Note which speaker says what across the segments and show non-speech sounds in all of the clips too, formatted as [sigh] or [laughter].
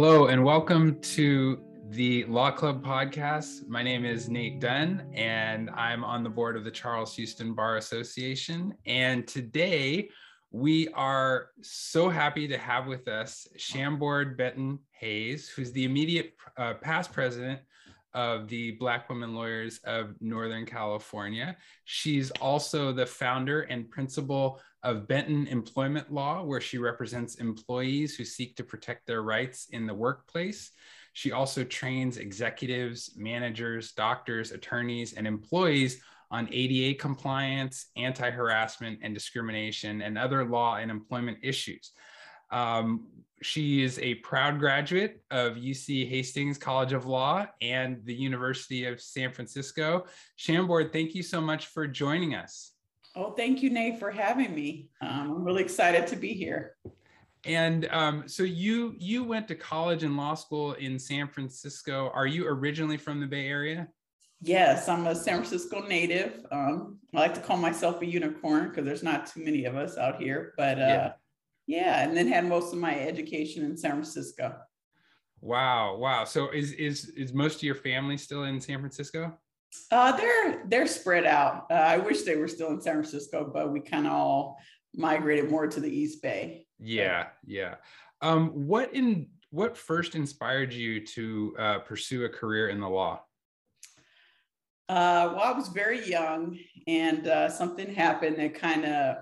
Speaker 1: Hello, and welcome to the Law Club podcast. My name is Nate Dunn, and I'm on the board of the Charles Houston Bar Association. And today we are so happy to have with us Chambord Benton Hayes, who's the immediate uh, past president of the Black Women Lawyers of Northern California. She's also the founder and principal of Benton Employment Law, where she represents employees who seek to protect their rights in the workplace. She also trains executives, managers, doctors, attorneys, and employees on ADA compliance, anti harassment and discrimination, and other law and employment issues. Um, she is a proud graduate of UC Hastings College of Law and the University of San Francisco. Chambord, thank you so much for joining us.
Speaker 2: Oh, thank you, Nate, for having me. Um, I'm really excited to be here.
Speaker 1: And um, so you you went to college and law school in San Francisco. Are you originally from the Bay Area?
Speaker 2: Yes, I'm a San Francisco native. Um, I like to call myself a unicorn because there's not too many of us out here. But uh, yeah yeah, and then had most of my education in San Francisco.
Speaker 1: Wow, wow. So is is is most of your family still in San Francisco?
Speaker 2: Uh, they're they're spread out. Uh, I wish they were still in San Francisco, but we kind of all migrated more to the East Bay.
Speaker 1: Yeah, yeah. Um, what in what first inspired you to uh, pursue a career in the law?
Speaker 2: Uh, well, I was very young, and uh, something happened that kind of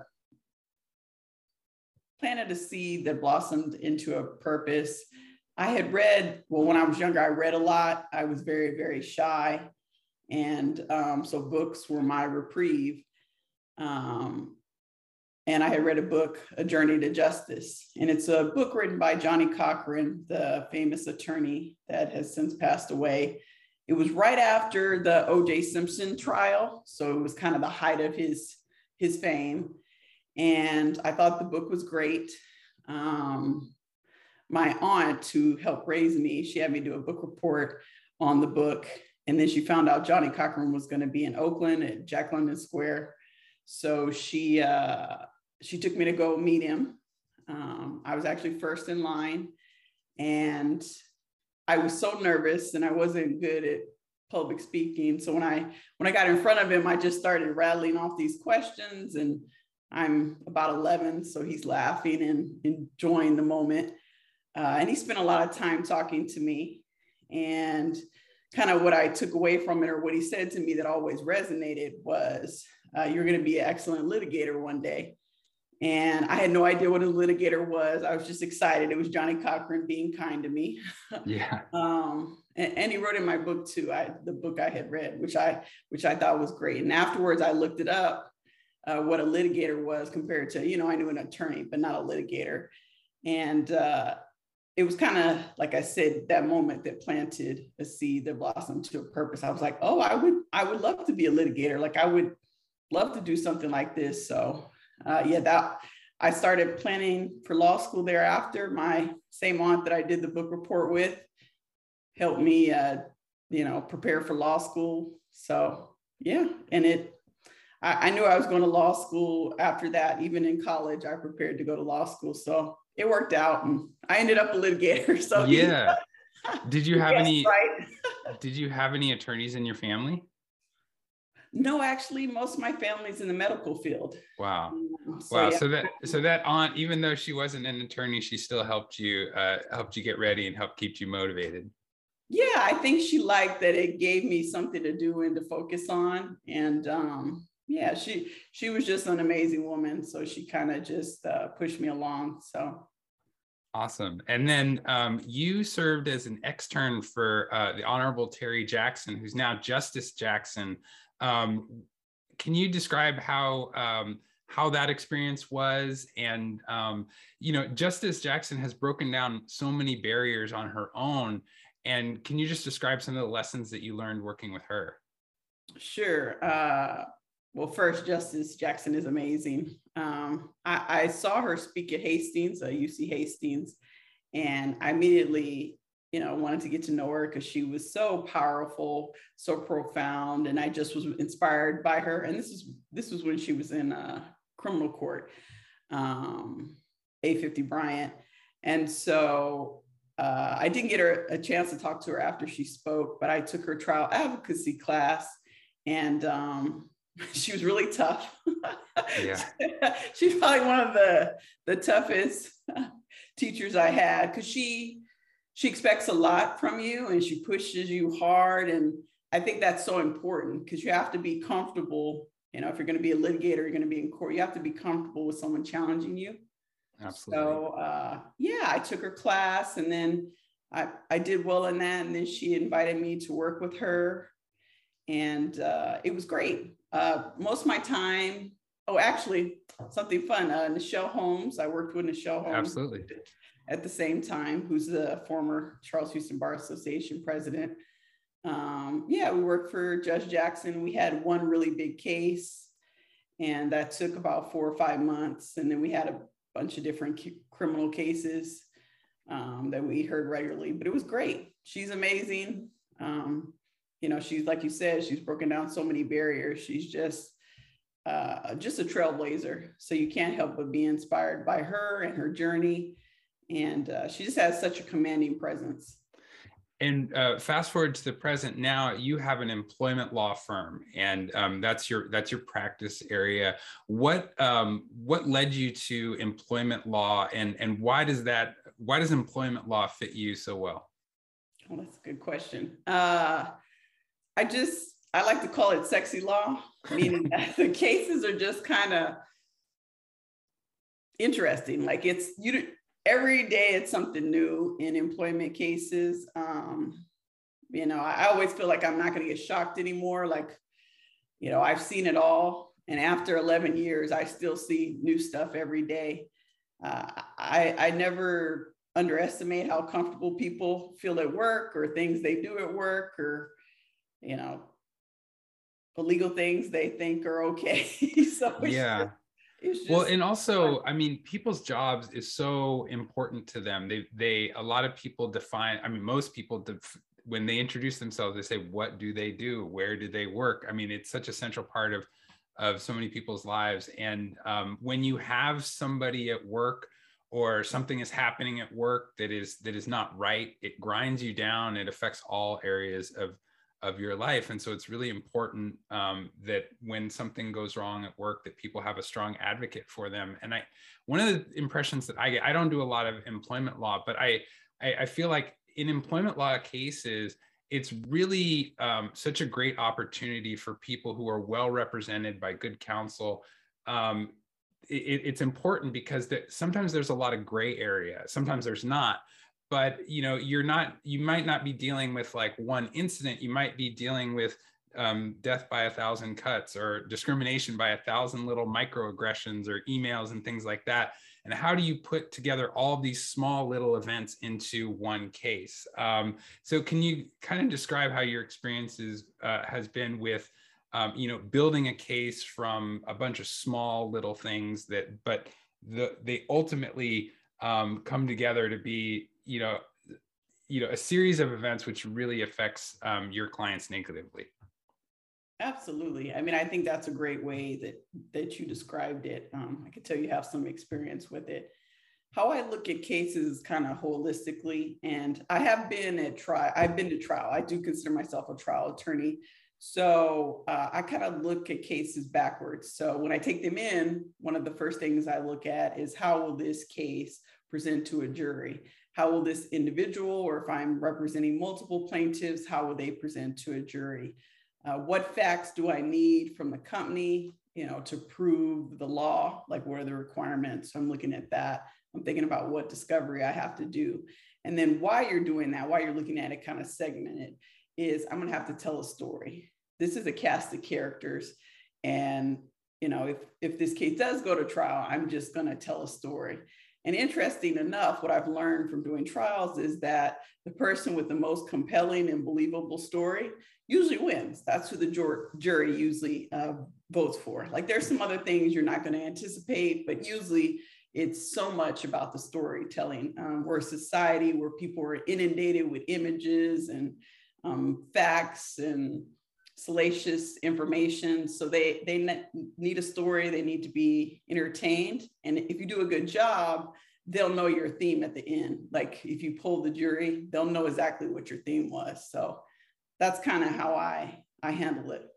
Speaker 2: planted a seed that blossomed into a purpose. I had read, well, when I was younger, I read a lot. I was very, very shy. And um, so books were my reprieve. Um, and I had read a book, A Journey to Justice. And it's a book written by Johnnie Cochran, the famous attorney that has since passed away. It was right after the O.J. Simpson trial. So it was kind of the height of his, his fame. And I thought the book was great. Um, my aunt, who helped raise me, she had me do a book report on the book. And then she found out Johnnie Cochran was going to be in Oakland at Jack London Square. So she uh, she took me to go meet him. Um, I was actually first in line, and I was so nervous, and I wasn't good at public speaking. So when I when I got in front of him, I just started rattling off these questions and I'm about 11, so he's laughing and enjoying the moment. Uh, and he spent a lot of time talking to me. And kind of what I took away from it, or what he said to me that always resonated, was uh, You're going to be an excellent litigator one day. And I had no idea what a litigator was. I was just excited. It was Johnnie Cochran being kind to me. [laughs]
Speaker 1: Yeah.
Speaker 2: um, and, and, he wrote in my book too. I the book I had read, which I which I thought was great. And afterwards, I looked it up, uh, what a litigator was compared to, you know, I knew an attorney, but not a litigator. And uh, it was kind of, like I said, that moment that planted a seed that blossomed to a purpose. I was like, oh, I would, I would love to be a litigator. Like I would love to do something like this. So uh, yeah, that I started planning for law school thereafter. My same aunt that I did the book report with helped me, uh, you know, prepare for law school. So yeah, and it I, I knew I was going to law school after that. Even in college, I prepared to go to law school. So it worked out and I ended up a litigator. [laughs] So
Speaker 1: yeah. [laughs] Did you have any right? [laughs] did you have any attorneys in your family?
Speaker 2: No, actually, most of my family's in the medical field.
Speaker 1: Wow. Um, so, wow. Yeah. So that so that aunt, even though she wasn't an attorney, she still helped you uh, helped you get ready and helped keep you motivated.
Speaker 2: Yeah, I think she liked that it gave me something to do and to focus on. And um, yeah, she she was just an amazing woman. So she kind of just uh, pushed me along. So
Speaker 1: awesome. And then um, you served as an extern for uh, the Honorable Teri Jackson, who's now Justice Jackson. Um, can you describe how um, how that experience was? And um, you know, Justice Jackson has broken down so many barriers on her own. And can you just describe some of the lessons that you learned working with her?
Speaker 2: Sure. Uh, well, first, Justice Jackson is amazing. Um, I, I, saw her speak at Hastings, uh, UC Hastings, and I immediately, you know, wanted to get to know her because she was so powerful, so profound, and I just was inspired by her. And this is this was when she was in uh, criminal court, um, 850 Bryant, and so uh, I didn't get her a chance to talk to her after she spoke, but I took her trial advocacy class, and um, [laughs] she was really tough. yeah. [laughs] She's probably one of the the toughest [laughs] teachers I had because she she expects a lot from you and she pushes you hard and I think that's so important because you have to be comfortable. You know, if you're going to be a litigator, you're going to be in court. You have to be comfortable with someone challenging you.
Speaker 1: Absolutely.
Speaker 2: So uh, yeah, I took her class and then I, I did well in that. And then she invited me to work with her. And uh, it was great. Uh, most of my time, oh, actually, something fun. Uh, Nichelle Holmes, I worked with Nichelle Holmes.
Speaker 1: Absolutely.
Speaker 2: At the same time, who's the former Charles Houston Bar Association president. Um, yeah, we worked for Judge Jackson. We had one really big case, and that took about four or five months. And then we had a bunch of different criminal cases um, that we heard regularly, but it was great. She's amazing. Um, you know, she's like you said, she's broken down so many barriers. She's just uh, just a trailblazer. So you can't help but be inspired by her and her journey. And uh, she just has such a commanding presence
Speaker 1: and uh, fast forward to the present now you have an employment law firm and um, that's your that's your practice area what um, what led you to employment law and and why does that why does employment law fit you so well
Speaker 2: oh, that's a good question uh, i just i like to call it sexy law meaning that [laughs] the cases are just kind of interesting like it's you every day it's something new in employment cases. Um, you know, I, I always feel like I'm not going to get shocked anymore. Like, you know, I've seen it all. And after 11 years, I still see new stuff every day. Uh, I, I never underestimate how comfortable people feel at work or things they do at work or, you know, illegal things they think are okay. [laughs]
Speaker 1: so yeah. Just, well, and also, I mean, people's jobs is so important to them. They, they, a lot of people define. I mean, most people, def, when they introduce themselves, they say, "What do they do? Where do they work?" I mean, it's such a central part of, of so many people's lives. And um, when you have somebody at work or something is happening at work that is that is not right, it grinds you down. It affects all areas of of your life and so it's really important um, that when something goes wrong at work that people have a strong advocate for them and i one of the impressions that i get i don't do a lot of employment law but i i, I feel like in employment law cases it's really um, such a great opportunity for people who are well represented by good counsel um, it, it's important because there, sometimes there's a lot of gray area sometimes there's not but you know you're not you might not be dealing with like one incident. You might be dealing with um, death by a thousand cuts or discrimination by a thousand little microaggressions or emails and things like that. And how do you put together all these small little events into one case? Um, so can you kind of describe how your experiences uh, has been with um, you know building a case from a bunch of small little things that but the, they ultimately um, come together to be you know you know a series of events which really affects um, your clients negatively.
Speaker 2: Absolutely. I mean i think that's a great way that that you described it. Um, i can tell you have some experience with it. How i look at cases kind of holistically and i have been at trial i've been to trial. I do consider myself a trial attorney. So uh, i kind of look at cases backwards. So when i take them in one of the first things i look at is how will this case present to a jury how will this individual, or if I'm representing multiple plaintiffs, how will they present to a jury? Uh, what facts do I need from the company, you know, to prove the law? Like, what are the requirements? So I'm looking at that. I'm thinking about what discovery I have to do. And then why you're doing that, why you're looking at it kind of segmented, is I'm going to have to tell a story. This is a cast of characters. And, you know, if, if this case does go to trial, I'm just going to tell a story. And interesting enough, what I've learned from doing trials is that the person with the most compelling and believable story usually wins. That's who the jur- jury usually uh, votes for. Like there's some other things you're not going to anticipate, but usually it's so much about the storytelling. Um, we're a society where people are inundated with images and um, facts and salacious information. So they they need a story. They need to be entertained. And if you do a good job, they'll know your theme at the end. Like if you pull the jury, they'll know exactly what your theme was. So that's kind of how I I handle it.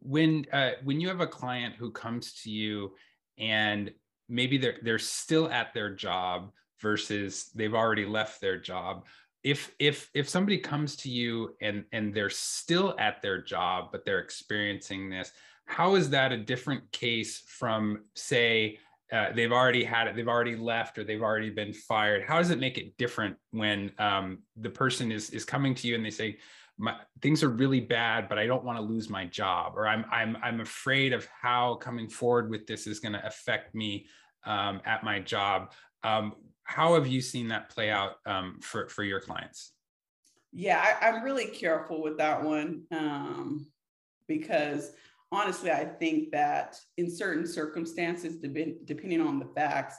Speaker 1: When uh, when you have a client who comes to you and maybe they're they're still at their job versus they've already left their job if if if somebody comes to you and and they're still at their job but they're experiencing this how is that a different case from say uh, they've already had it they've already left or they've already been fired? How does it make it different when um, the person is is coming to you and they say my, things are really bad but i don't want to lose my job or i'm i'm i'm afraid of how coming forward with this is going to affect me um, at my job. Um, how have you seen that play out um, for for your clients?
Speaker 2: Yeah I, am really careful with that one um, because honestly i think that in certain circumstances depending on the facts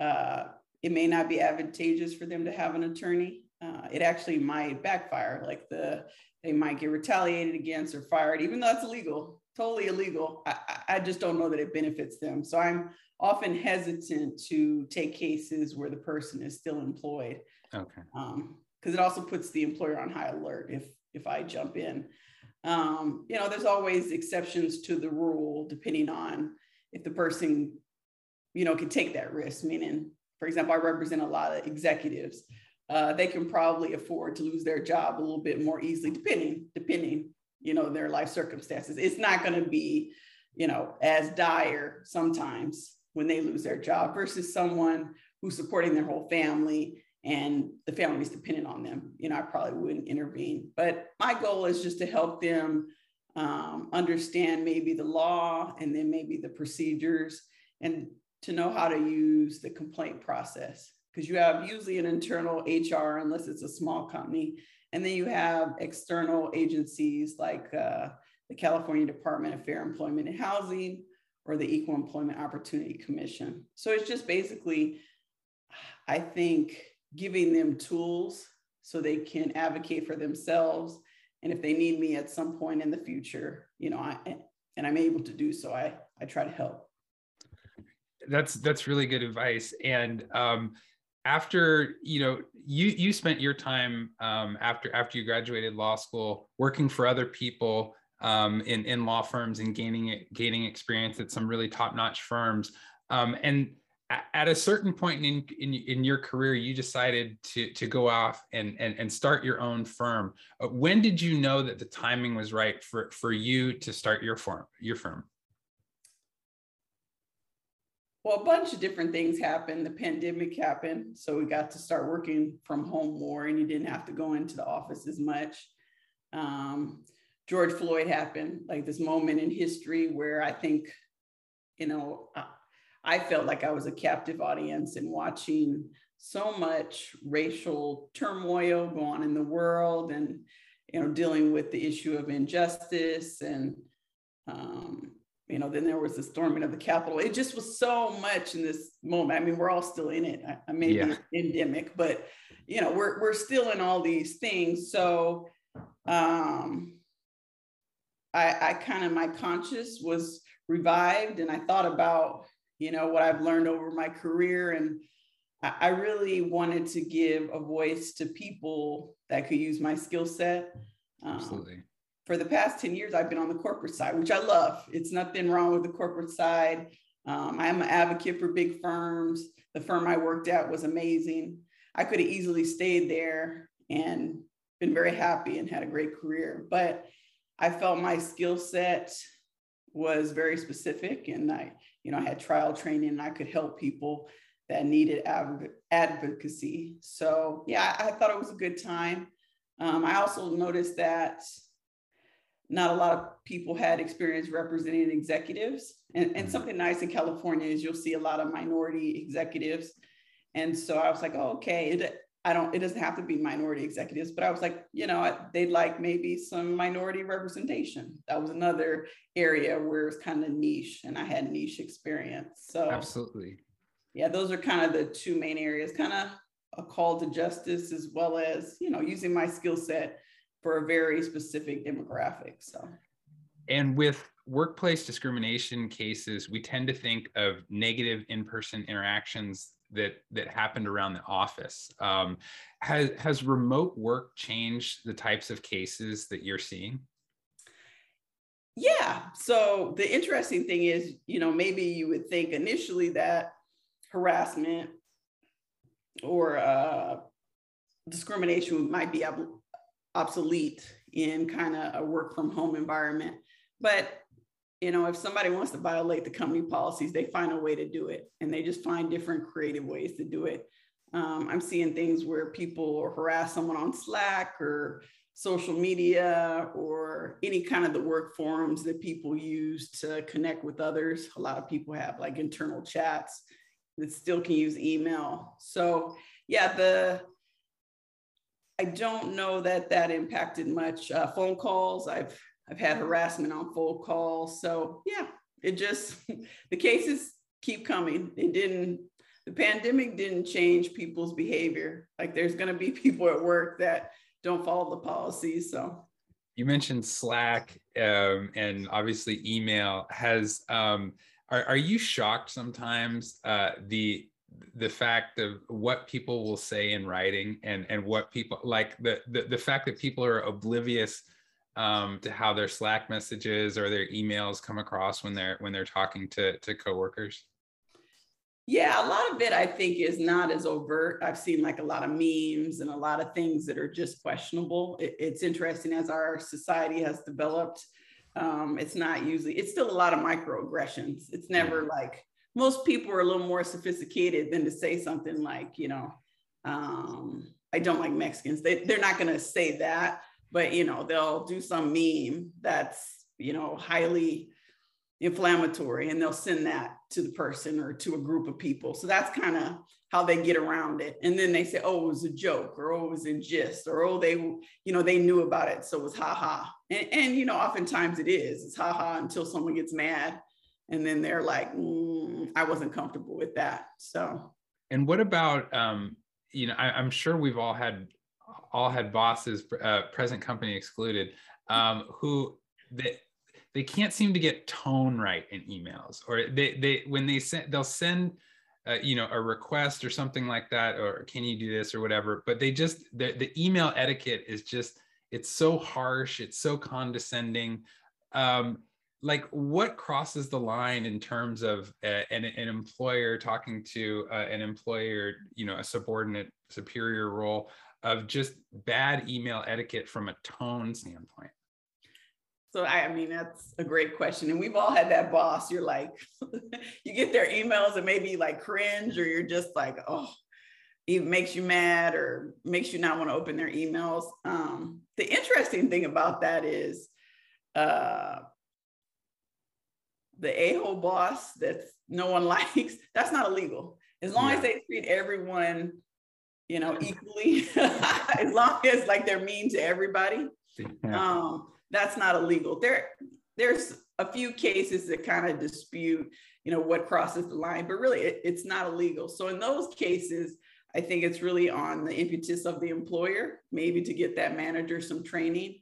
Speaker 2: uh, it may not be advantageous for them to have an attorney. Uh, it actually might backfire like the they might get retaliated against or fired even though it's illegal totally illegal. I, I just don't know that it benefits them. So i'm often hesitant to take cases where the person is still employed.
Speaker 1: Okay.
Speaker 2: Because um, it also puts the employer on high alert if if I jump in. Um, you know, there's always exceptions to the rule depending on if the person, you know, can take that risk. Meaning, for example, I represent a lot of executives. Uh, they can probably afford to lose their job a little bit more easily, depending, depending, you know, their life circumstances. It's not going to be, you know, as dire sometimes when they lose their job versus someone who's supporting their whole family and the family is dependent on them. You know, I probably wouldn't intervene. But my goal is just to help them um, understand maybe the law and then maybe the procedures and to know how to use the complaint process. Because you have usually an internal HR, unless it's a small company, and then you have external agencies like uh, the California Department of Fair Employment and Housing, or the Equal Employment Opportunity Commission. So it's just basically, I think, giving them tools so they can advocate for themselves. And if they need me at some point in the future, you know, I and I'm able to do so, I I try to help.
Speaker 1: That's that's really good advice. And um, after you know you you spent your time um, after after you graduated law school working for other people um, in, in law firms and gaining gaining experience at some really top notch firms. Um, and at a certain point in, in, in your career, you decided to, to go off and, and, and start your own firm. Uh, when did you know that the timing was right for, for you to start your firm, your firm?
Speaker 2: Well, a bunch of different things happened. The pandemic happened. So we got to start working from home more and you didn't have to go into the office as much. Um, George Floyd happened, like this moment in history where I think, you know, I felt like I was a captive audience and watching so much racial turmoil go on in the world and, you know, dealing with the issue of injustice and, um, you know, then there was the storming of the Capitol. It just was so much in this moment. I mean, we're all still in it. I, I may yeah. be endemic, but you know, we're we're still in all these things. So um I, I kind of my conscious was revived and I thought about, you know, what I've learned over my career. And I, I really wanted to give a voice to people that could use my skill set.
Speaker 1: Um, Absolutely.
Speaker 2: For the past 10 years, I've been on the corporate side, which I love. It's nothing wrong with the corporate side. Um, I'm an advocate for big firms. The firm I worked at was amazing. I could have easily stayed there and been very happy and had a great career. But I felt my skill set was very specific and I, you know, I had trial training and I could help people that needed advocacy. So yeah, I, thought it was a good time. Um, I also noticed that not a lot of people had experience representing executives. And, and mm-hmm. something nice in California is you'll see a lot of minority executives. And so I was like, oh, okay, it, I don't, it doesn't have to be minority executives, but I was like, you know, they'd like maybe some minority representation. That was another area where it's kind of niche and I had niche experience. So,
Speaker 1: absolutely.
Speaker 2: Yeah, those are kind of the two main areas, kind of a call to justice as well as, you know, using my skill set for a very specific demographic. So,
Speaker 1: and with workplace discrimination cases, we tend to think of negative in person interactions that that happened around the office. Um, has has remote work changed the types of cases that you're seeing?
Speaker 2: Yeah. So the interesting thing is, you know, maybe you would think initially that harassment or uh, discrimination might be ob- obsolete in kind of a work from home environment. But you know, if somebody wants to violate the company policies, they find a way to do it, and they just find different creative ways to do it. Um, I'm seeing things where people harass someone on Slack or social media or any kind of the work forums that people use to connect with others. A lot of people have like internal chats that still can use email. So yeah, the I don't know that that impacted much. Uh, phone calls, I've I've had harassment on full calls. So yeah, it just [laughs] the cases keep coming. It didn't. The pandemic didn't change people's behavior. Like there's going to be [laughs] people at work that don't follow the policies. So
Speaker 1: you mentioned Slack um, and obviously email. Has um, are, are you shocked sometimes uh, the the fact of what people will say in writing and and what people like the the, the fact that people are oblivious um, to how their Slack messages or their emails come across when they're when they're talking to to coworkers?
Speaker 2: Yeah, a lot of it I think is not as overt. I've seen like a lot of memes and a lot of things that are just questionable. It, it's interesting as our society has developed. Um, it's not usually. It's still a lot of microaggressions. It's never like most people are a little more sophisticated than to say something like, you know, um, I don't like Mexicans. They, they're not going to say that, but, you know, they'll do some meme that's, you know, highly inflammatory and they'll send that to the person or to a group of people. So that's kind of how they get around it. And then they say, oh, it was a joke or oh, it was in gist or oh, they, you know, they knew about it. So it was ha ha. And, and you know, oftentimes it is. It's ha ha until someone gets mad and then they're like mm, i wasn't comfortable with that so
Speaker 1: and what about um you know I, am sure we've all had all had bosses uh, present company excluded um who they they can't seem to get tone right in emails or they they when they send they'll send uh, you know a request or something like that or can you do this or whatever but they just the, the email etiquette is just it's so harsh it's so condescending. Um, like what crosses the line in terms of uh, an, an employer talking to uh, an employer you know a subordinate superior role of just bad email etiquette from a tone standpoint
Speaker 2: so I, mean that's a great question and we've all had that boss you're like [laughs] you get their emails and maybe like cringe or you're just like oh it makes you mad or makes you not want to open their emails um, the interesting thing about that is uh, the a-hole boss that no one [laughs] likes, that's not illegal. As long yeah. as they treat everyone, you know, equally, [laughs] as long as like they're mean to everybody, um, that's not illegal. There, there's a few cases that kind of dispute, you know, what crosses the line, but really it, it's not illegal. So in those cases, I think it's really on the impetus of the employer, maybe to get that manager some training.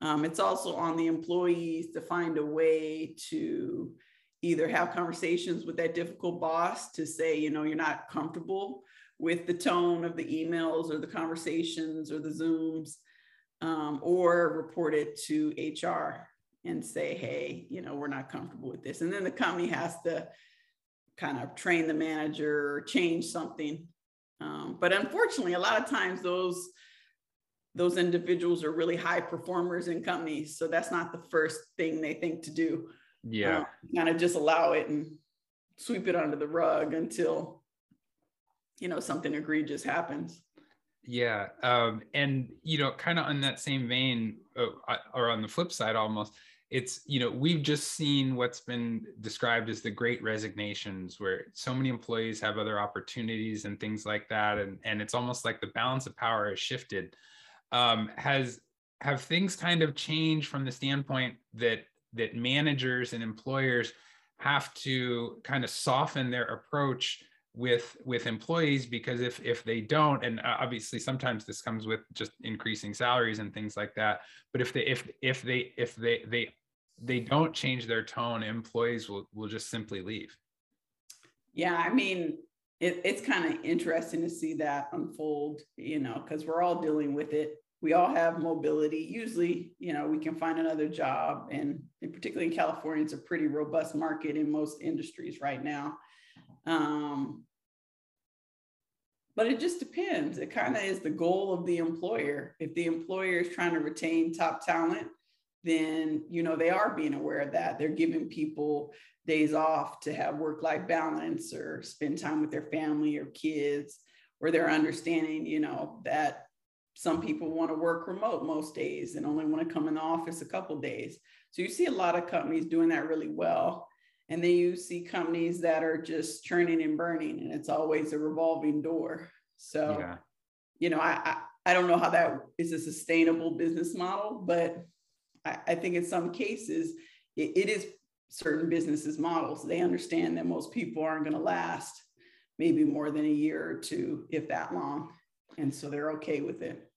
Speaker 2: Um, it's also on the employees to find a way to either have conversations with that difficult boss to say, you know, you're not comfortable with the tone of the emails or the conversations or the Zooms, um, or report it to HR and say, hey, you know, we're not comfortable with this. And then the company has to kind of train the manager or change something. Um, but unfortunately, a lot of times those those individuals are really high performers in companies. So that's not the first thing they think to do.
Speaker 1: Yeah. Um,
Speaker 2: kind of just allow it and sweep it under the rug until, you know, something egregious happens.
Speaker 1: Yeah. Um, and, you know, kind of on that same vein, uh, or on the flip side almost, it's, you know, we've just seen what's been described as the great resignations where so many employees have other opportunities and things like that. And, and it's almost like the balance of power has shifted um, has have things kind of changed from the standpoint that that managers and employers have to kind of soften their approach with with employees because if if they don't and uh, obviously sometimes this comes with just increasing salaries and things like that but if they if if they if they they they don't change their tone employees will will just simply leave
Speaker 2: yeah i mean it, it's kind of interesting to see that unfold, you know, because we're all dealing with it. We all have mobility. Usually, you know, we can find another job. And, and particularly in California, it's a pretty robust market in most industries right now. Um, but it just depends. It kind of is the goal of the employer. If the employer is trying to retain top talent, then you know they are being aware of that. They're giving people days off to have work-life balance or spend time with their family or kids, or they're understanding, you know, that some people want to work remote most days and only want to come in the office a couple days. So you see a lot of companies doing that really well. And then you see companies that are just churning and burning, and it's always a revolving door. So, yeah. you know, I, I, I don't know how that is a sustainable business model, but I, I think in some cases it, it is certain businesses models. They understand that most people aren't going to last maybe more than a year or two, if that long. And so they're okay with it.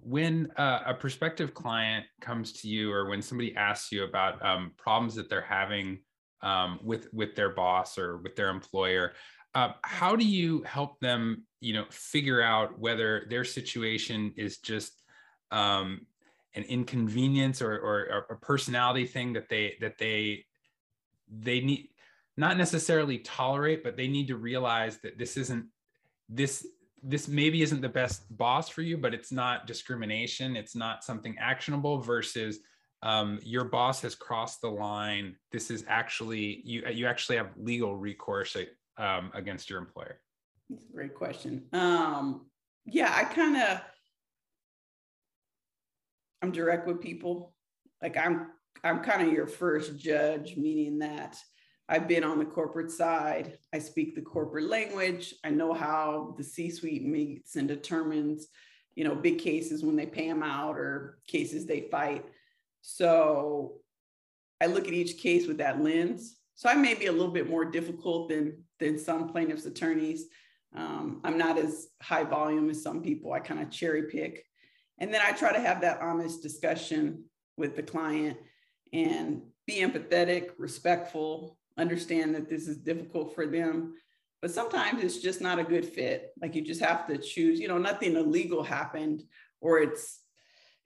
Speaker 1: When uh, a prospective client comes to you, or when somebody asks you about um, problems that they're having um, with with their boss or with their employer, uh, how do you help them, you know, figure out whether their situation is just um, an inconvenience or, or a personality thing that they that they they need not necessarily tolerate but they need to realize that this isn't this this maybe isn't the best boss for you but it's not discrimination. It's not something actionable versus um, your boss has crossed the line this is actually you you actually have legal recourse um, against your employer
Speaker 2: that's a great question um, yeah i kind of I'm direct with people. Like I'm I'm kind of your first judge, meaning that I've been on the corporate side. I speak the corporate language. I know how the C-suite meets and determines, you know, big cases when they pay them out or cases they fight. So I look at each case with that lens. So I may be a little bit more difficult than than some plaintiffs' attorneys. Um, I'm not as high volume as some people. I kind of cherry pick. And then I try to have that honest discussion with the client and be empathetic, respectful, understand that this is difficult for them. But sometimes it's just not a good fit. Like you just have to choose, you know, nothing illegal happened or it's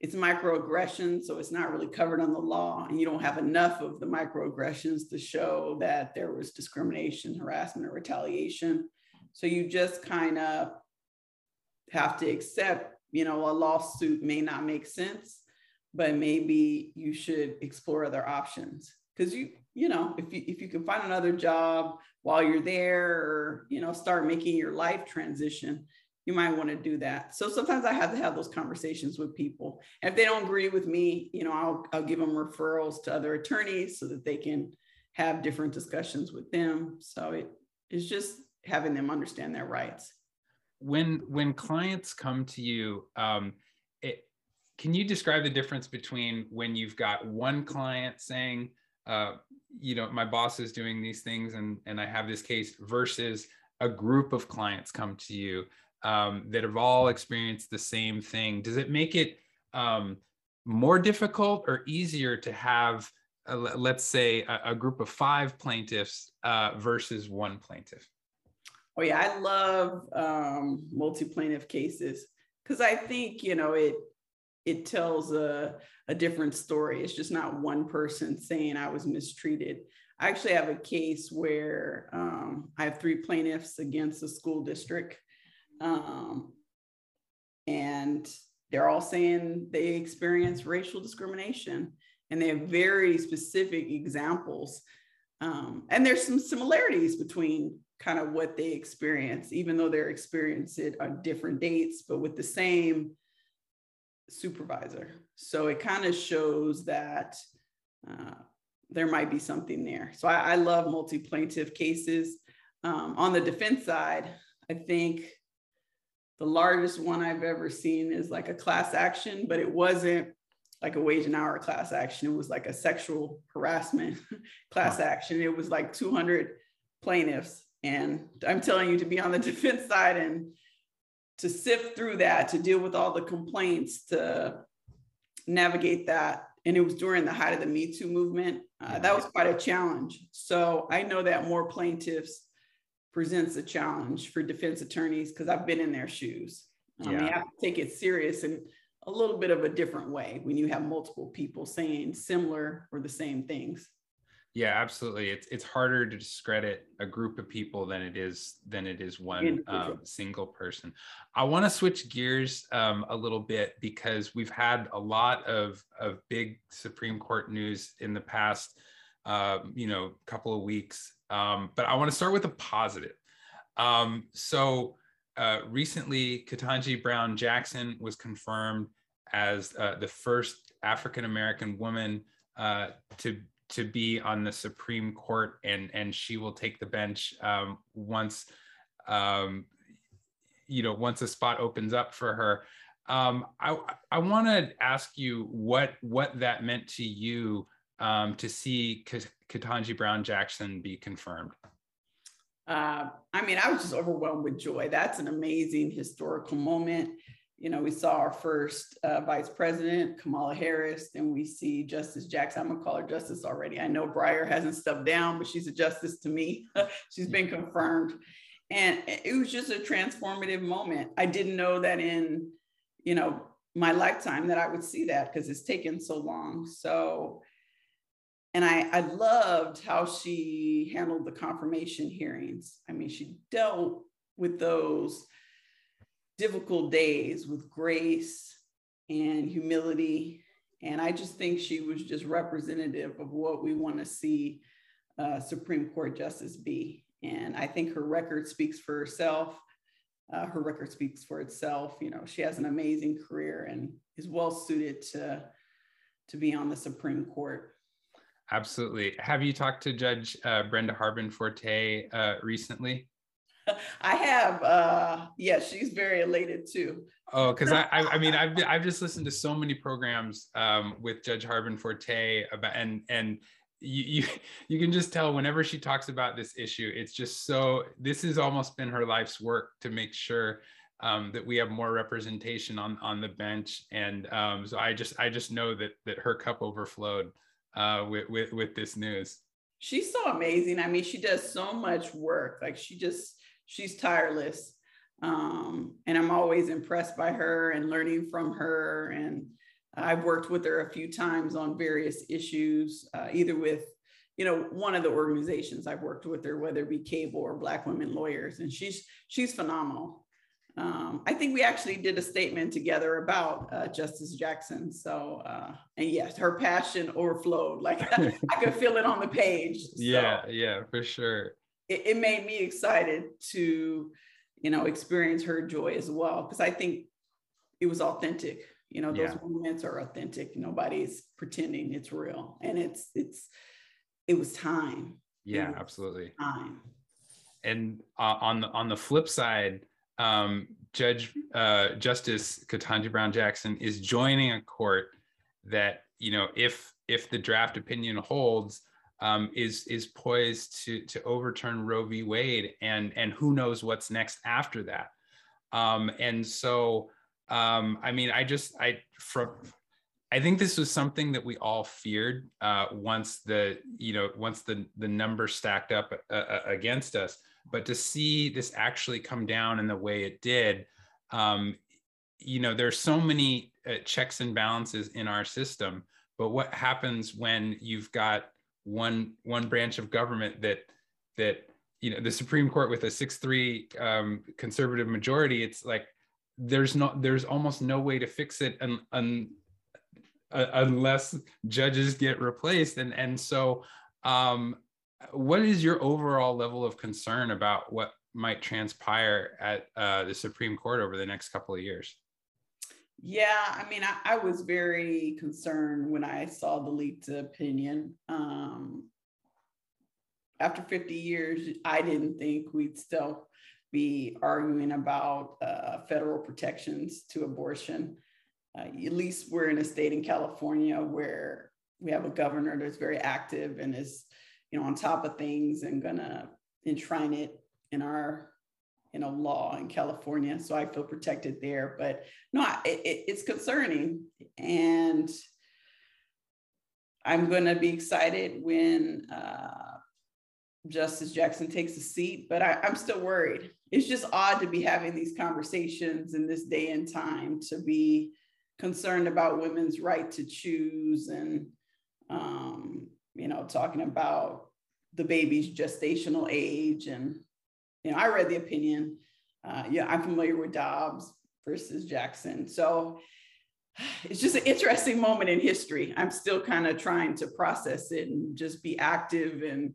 Speaker 2: it's microaggression, so it's not really covered on the law, and you don't have enough of the microaggressions to show that there was discrimination, harassment, or retaliation. So you just kind of have to accept you know, a lawsuit may not make sense, but maybe you should explore other options. Because you, you know, if you if you can find another job while you're there or, you know, start making your life transition, you might want to do that. So sometimes I have to have those conversations with people. If they don't agree with me, you know, I'll, I'll give them referrals to other attorneys so that they can have different discussions with them. So it, it is just having them understand their rights
Speaker 1: when when clients come to you um, it, can you describe the difference between when you've got one client saying uh, you know my boss is doing these things and and i have this case versus a group of clients come to you um, that have all experienced the same thing does it make it um, more difficult or easier to have uh, let's say a, a, group of five plaintiffs uh, versus one plaintiff
Speaker 2: Oh yeah, I love um, multi-plaintiff cases because I think you know it it tells a, a different story. It's just not one person saying I was mistreated. I actually have a case where um, I have three plaintiffs against a school district, um, and they're all saying they experience racial discrimination, and they have very specific examples. Um, and there's some similarities between kind of what they experience, even though they're experiencing it on different dates, but with the same supervisor. So it kind of shows that uh, there might be something there. So I, I love multi plaintiff cases. Um, on the defense side, I think the largest one I've ever seen is like a class action, but it wasn't like a wage and hour class action. It was like a sexual harassment [laughs] class action. It was like 200 plaintiffs and I'm telling you to be on the [laughs] defense side and to sift through that, to deal with all the complaints, to navigate that. And it was during the height of the Me Too movement. Uh, that was quite a challenge. So I know that more plaintiffs presents a challenge for defense attorneys because I've been in their shoes. Um,
Speaker 1: Yeah.
Speaker 2: You have to take it serious in a little bit of a different way when you have multiple people saying similar or the same things.
Speaker 1: Yeah, absolutely. It's it's harder to discredit a group of people than it is than it is one um, single person. I want to switch gears um, a little bit because we've had a lot of of big Supreme Court news in the past, uh, you know, couple of weeks. Um, but I want to start with a positive. Um, so uh, recently, Ketanji Brown Jackson was confirmed as uh, the first African American woman uh, to to be on the Supreme Court, and and she will take the bench um, once, um, you know, once a spot opens up for her. Um, I I want to ask you what what that meant to you um, to see K- Ketanji Brown Jackson be confirmed.
Speaker 2: Uh, I mean, I was just overwhelmed with joy. That's an amazing historical moment. You know, we saw our first uh, vice president, Kamala Harris, and we see Justice Jackson. I'm gonna call her Justice already. I know Breyer hasn't stepped down, but she's a justice to me. [laughs] she's been confirmed. And it was just a transformative moment. I didn't know that in, you know, my lifetime that I would see that because it's taken so long. So and I, I loved how she handled the confirmation hearings. I mean, she dealt with those difficult days with grace and humility. And I just think she was just representative of what we want to see uh, Supreme Court Justice be. And I think her record speaks for herself. Uh, her record speaks for itself. You know, she has an amazing career and is well suited to, to be on the Supreme Court.
Speaker 1: Absolutely. Have you talked to Judge uh, Brenda Harbin Forte uh, recently? [laughs]
Speaker 2: I have. Uh, yeah, she's very elated too.
Speaker 1: Oh, because I, I, I mean, [laughs] I've I've just listened to so many programs um, with Judge Harbin Forte about and and you, you [laughs] you can just tell whenever she talks about this issue, it's just so. This has almost been her life's work to make sure um, that we have more representation on on the bench, and um, so I just I just know that that her cup overflowed uh, with, with with this news.
Speaker 2: She's so amazing. I mean, she does so much work. Like she just she's tireless, um, and I'm always impressed by her and learning from her. And I've worked with her a few times on various issues, uh, either with you know one of the organizations I've worked with her, whether it be CABL or Black Women Lawyers, and she's she's phenomenal. Um, I think we actually did a statement together about uh, Justice Jackson. So, uh, and yes, her passion overflowed. Like [laughs] I could feel it on the page. So
Speaker 1: Yeah, yeah, for sure.
Speaker 2: it, it made me excited to, you know, experience her joy as well because I think it was authentic. You know, those
Speaker 1: Yeah.
Speaker 2: moments are authentic. Nobody's pretending it's real, and it's it's it was time.
Speaker 1: Yeah,
Speaker 2: was
Speaker 1: absolutely.
Speaker 2: Time.
Speaker 1: and uh, on the on the flip side, um, Judge uh, Justice Ketanji Brown Jackson is joining a court that you know if if the draft opinion holds um, is is poised to to overturn Roe v. Wade and and who knows what's next after that. Um, and so um, I mean I just I from I think this was something that we all feared uh, once the you know once the the number stacked up uh, uh, against us. But to see this actually come down in the way it did, um, you know, there's so many uh, checks and balances in our system. But what happens when you've got one one branch of government that that you know the Supreme Court with a six three um, conservative majority? It's like there's not there's almost no way to fix it un, un, uh, unless judges get replaced and and so um what is your overall level of concern about what might transpire at uh, the supreme court over the next couple of years
Speaker 2: Yeah, I mean, I, I was very concerned when I saw the leaked opinion. Um, after 50 years, I didn't think we'd still be arguing about uh, federal protections to abortion. Uh, at least we're in a state in California where we have a governor that's very active and is, you know, on top of things and gonna enshrine it in our, you know, law in California. So I feel protected there. But no, it, it- it's concerning, and I'm gonna be excited when uh, Justice Jackson takes a seat, but I, I'm still worried. It's just odd to be having these conversations in this day and time to be concerned about women's right to choose and um, you know talking about the baby's gestational age and you know i read the opinion. Uh, yeah i'm familiar with dobbs versus jackson. So [sighs] it's just an interesting moment in history. I'm still kind of trying to process it and just be active and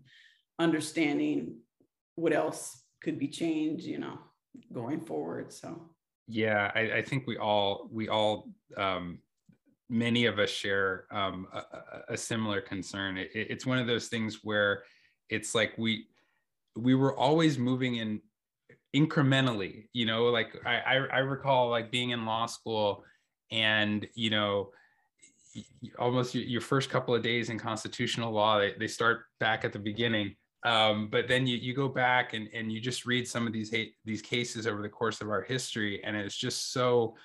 Speaker 2: understanding what else could be changed you know going forward. So.
Speaker 1: Yeah i, I think we all we all um, many of us share um, a, a, similar concern. It, it's one of those things where it's like we we were always moving in incrementally you know like I, I recall like being in law school and you know almost your first couple of days in constitutional law they, they start back at the beginning. Um, but then you, you go back and, and you just read some of these these cases over the course of our history and it's just so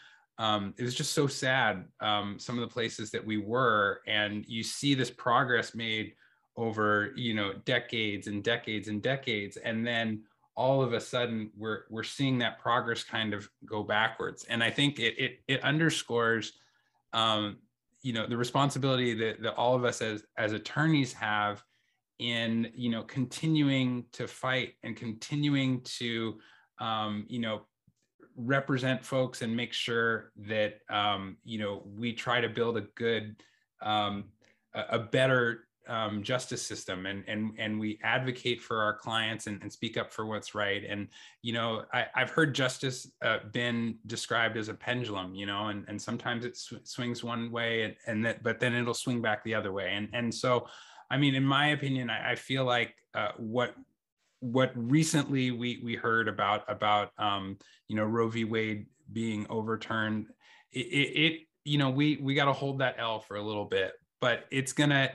Speaker 1: um, it was just so sad um, some of the places that we were and you see this progress made over you know decades and decades and decades and then all of a sudden we're we're seeing that progress kind of go backwards. And i think it it, it underscores um, you know the responsibility that, that all of us as as attorneys have in you know continuing to fight and continuing to um, you know represent folks and make sure that um, you know we try to build a good um, a, better um, justice system and and and we advocate for our clients and, and speak up for what's right. And you know I, have heard justice uh, been described as a pendulum you know and, and sometimes it sw- swings one way and, and that but then it'll swing back the other way. And and so I mean in my opinion I, I feel like uh, what what recently we we heard about about um, you know Roe v. Wade being overturned, it, it, it you know we we got to hold that L for a little bit, but it's gonna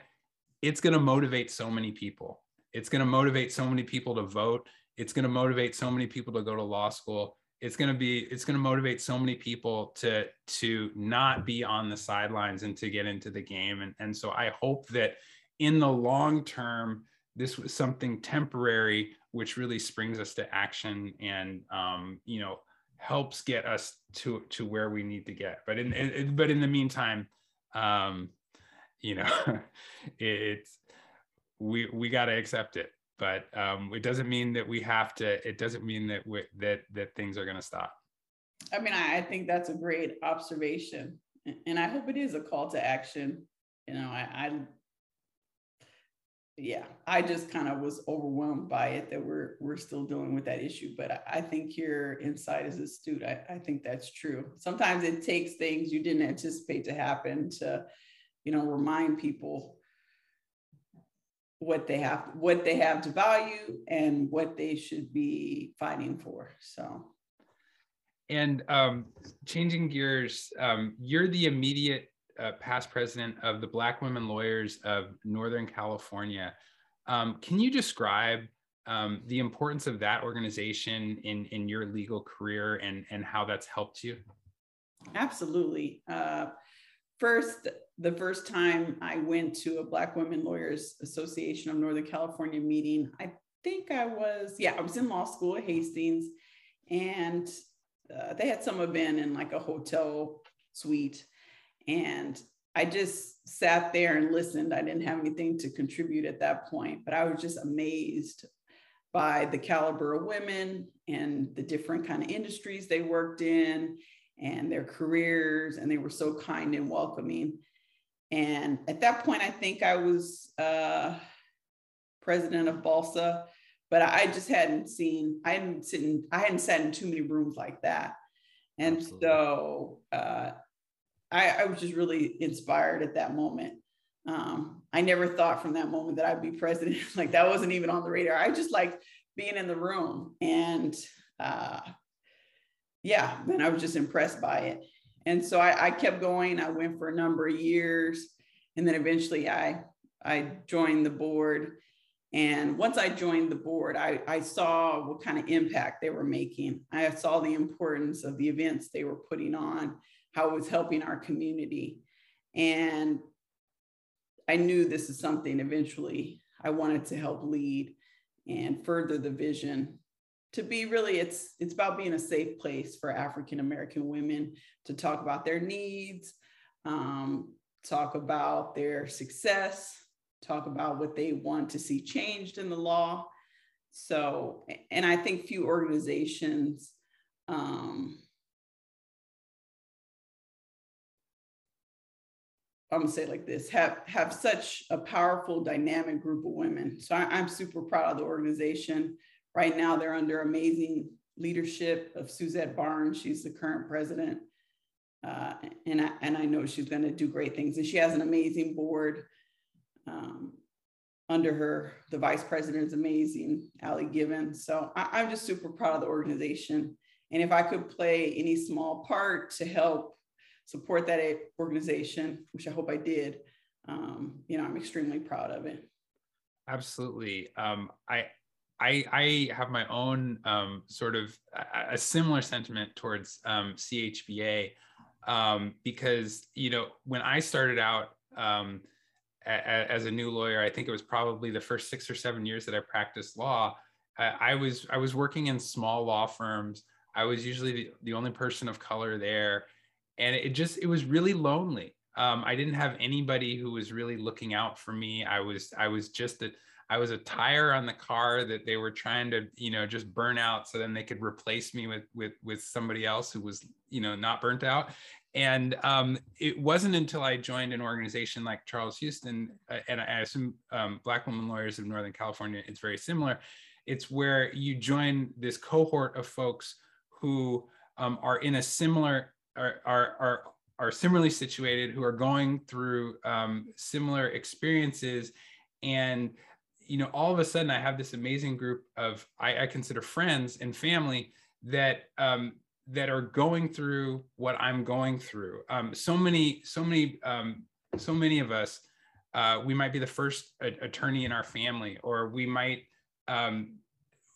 Speaker 1: it's gonna motivate so many people. It's gonna motivate so many people to vote. It's gonna motivate so many people to go to law school. It's gonna be it's gonna motivate so many people to to not be on the sidelines and to get into the game. And and so I hope that in the long term this was something temporary which really springs us to action and um, you know helps get us to to where we need to get. But in, in but in the meantime um, you know [laughs] it's we we got to accept it. But um, it doesn't mean that we have to it doesn't mean that we, that that things are going to stop.
Speaker 2: I mean I, I think that's a great observation and i hope it is a call to action. You know i, I yeah, I just kind of was overwhelmed by it that we're we're still dealing with that issue. But I, I think your insight is astute. I, I think that's true. Sometimes it takes things you didn't anticipate to happen to, you know, remind people what they have what they have to value and what they should be fighting for. So
Speaker 1: and um, changing gears, um, you're the immediate uh, past president of the Black Women Lawyers of Northern California. Um, can you describe um, the importance of that organization in, in your legal career and, and how that's helped you?
Speaker 2: Absolutely. Uh, first, the first time I went to a Black Women Lawyers Association of Northern California meeting, I think I was, yeah, I was in law school at Hastings, and uh, they had some event in like a hotel suite. And I just sat there and listened. I didn't have anything to contribute at that point, but I was just amazed by the caliber of women and the different kind of industries they worked in and their careers and they were so kind and welcoming and at that point i think i was uh, president of BALSA but i just hadn't seen i hadn't seen i hadn't sat in too many rooms like that and Absolutely. so uh, I, I was just really inspired at that moment. Um, I never thought from that moment that I'd be president. [laughs] like that wasn't even on the radar. I just liked being in the room. And uh, yeah, then I was just impressed by it. And so I, I kept going. I went for a number of years. And then eventually I, I joined the board. And once I joined the board, I, I saw what kind of impact they were making. I saw the importance of the events they were putting on how it was helping our community. And I knew this is something eventually I wanted to help lead. and further the vision to be really it's it's about being a safe place for african american women to talk about their needs um, talk about their success talk about what they want to see changed in the law so and i think few organizations um, I'm gonna say it like this: have have such a powerful, dynamic group of women. So I, am super proud of the organization. Right now, they're under amazing leadership of Suzette Barnes. She's the current president. Uh, and, I, and I know she's to do great things. And she has an amazing board um, under her. The vice president is amazing, Ali Given. So I, I'm just super proud of the organization. And if I could play any small part to help support that organization, which I hope I did, um, you know, I'm extremely proud of it.
Speaker 1: Absolutely. Um, I I, I have my own um, sort of a, a, similar sentiment towards um, CHBA um, because you know when I started out um, as a new lawyer, I think it was probably the first six or seven years that I practiced law. I, I was I was working in small law firms. I was usually the, the only person of color there, and it just it was really lonely. Um, I didn't have anybody who was really looking out for me. I was I was just a I was a tire on the car that they were trying to, you know, just burn out so then they could replace me with with with somebody else who was, you know, not burnt out. And um, it wasn't until I joined an organization like Charles Houston, uh, and I assume um, Black Women Lawyers of Northern California, it's very similar. It's where you join this cohort of folks who um, are in a similar, are, are, are, are similarly situated, who are going through um, similar experiences and you know, all of a sudden I have this amazing group of I, I consider friends and family that um, that are going through what I'm going through. Um, so many, so many, um, so many of us, uh, we might be the first a- attorney in our family, or we might, um,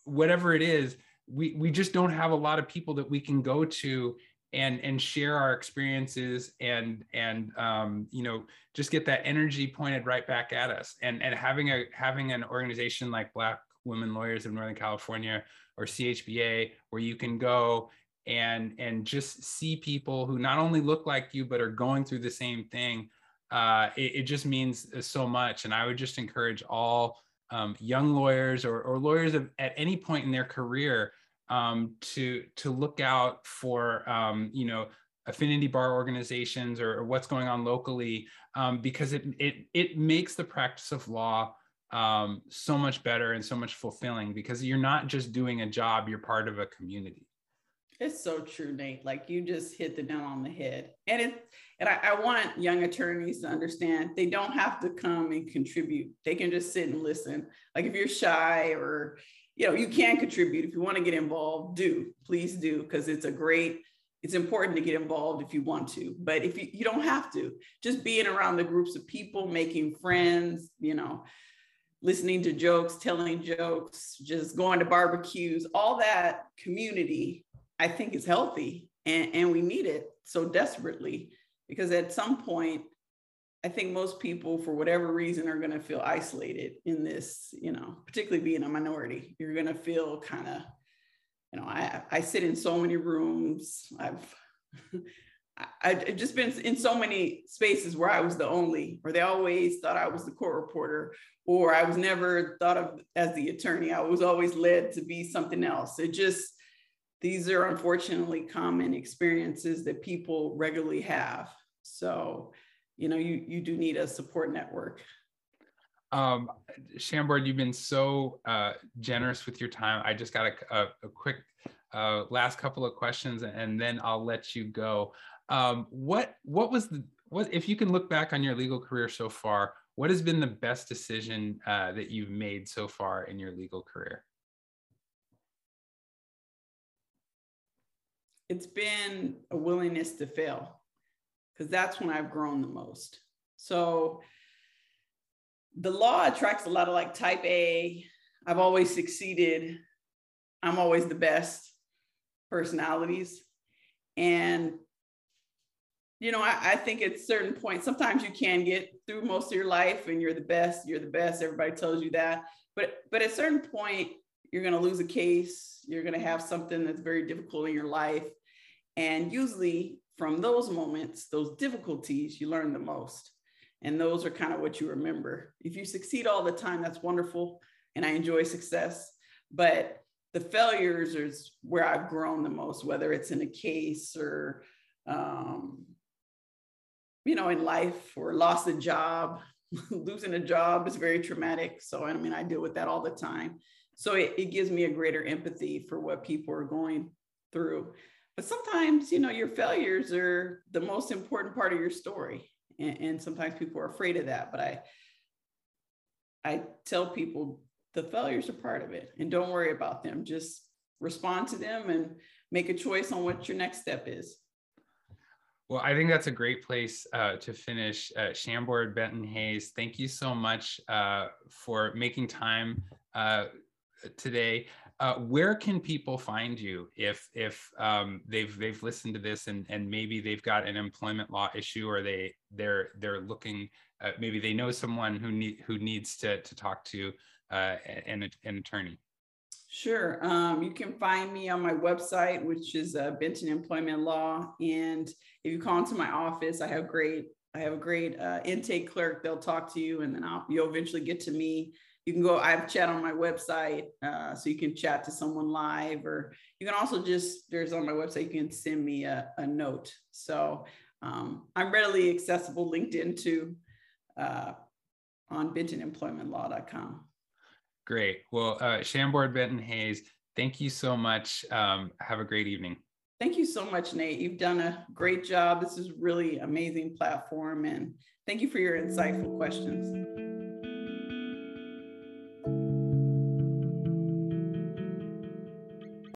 Speaker 1: whatever it is, we we just don't have a lot of people that we can go to and and share our experiences and and um, you know just get that energy pointed right back at us. And and having a having an organization like black women lawyers of northern california or chba where you can go and and just see people who not only look like you but are going through the same thing uh, it, it, just means so much. And i would just encourage all um, young lawyers or, or lawyers of, at any point in their career um, to to look out for um, you know affinity bar organizations or, or what's going on locally um, because it, it it makes the practice of law um, so much better and so much fulfilling because you're not just doing a job you're part of a community.
Speaker 2: It's so true nate. Like you just hit the nail on the head. And it and I, I want young attorneys to understand they don't have to come and contribute. They can just sit and listen. Like if you're shy or you know, you can contribute. If you want to get involved, do, please do, because it's a great, it's important to get involved if you want to. But if you, you don't have to, just being around the groups of people, making friends, you know, listening to jokes, telling jokes, just going to barbecues, all that community, I think is healthy. And, and we need it so desperately because at some point, I think most people, for whatever reason, are going to feel isolated in this, you know, particularly being a minority. You're going to feel kind of, you know, I, I sit in so many rooms. [laughs] I've, I've just been in so many spaces where I was the only, or they always thought I was the court reporter, or I was never thought of as the attorney. I was always led to be something else. It just, these are unfortunately common experiences that people regularly have. So, you know, you you do need a support network.
Speaker 1: Um, Chambord, you've been so uh, generous with your time. I just got a, a, a quick uh, last couple of questions, and then I'll let you go. Um, what what was the what if you can look back on your legal career so far? What has been the best decision uh, that you've made so far in your legal career?
Speaker 2: It's been a willingness to fail because that's when I've grown the most. So the law attracts a lot of like type A. I've always succeeded. I'm always the best personalities. And, you know, I, I think at certain points, sometimes you can get through most of your life and you're the best, you're the best. Everybody tells you that. but but at a certain point, you're going to lose a case. You're going to have something that's very difficult in your life, and usually from those moments, those difficulties, you learn the most. And those are kind of what you remember. If you succeed all the time, that's wonderful. And I enjoy success. But the failures is where I've grown the most, whether it's in a case or, um, you know, in life or lost a job. [laughs] Losing a job is very traumatic. So, I mean, I deal with that all the time. So it, it gives me a greater empathy for what people are going through. But sometimes, you know, your failures are the most important part of your story. And, and sometimes people are afraid of that. But I, I tell people the failures are part of it and don't worry about them. Just respond to them and make a choice on what your next step is.
Speaker 1: Well, I think that's a great place uh, to finish. Uh, Chambord Benton Hayes, thank you so much uh, for making time uh, today. Uh, where can people find you if if um, they've they've listened to this and and maybe they've got an employment law issue or they they're they're looking uh, maybe they know someone who need who needs to to talk to uh, an, an attorney?
Speaker 2: Sure. Um, you can find me on my website, which is uh, Benton Employment Law. And if you call into my office, I have great, I have a great uh, intake clerk. They'll talk to you, and then I'll, you'll eventually get to me. You can go. I have chat on my website, uh, so you can chat to someone live, or you can also just there's on my website. You can send me a, a note. So um, I'm readily accessible. LinkedIn too uh, on BentonEmploymentLaw.com.
Speaker 1: Great. Well, uh, Chambord Benton Hayes, thank you so much. Um, have a great evening.
Speaker 2: Thank you so much, Nate. You've done a great job. This is really amazing platform, and thank you for your insightful questions.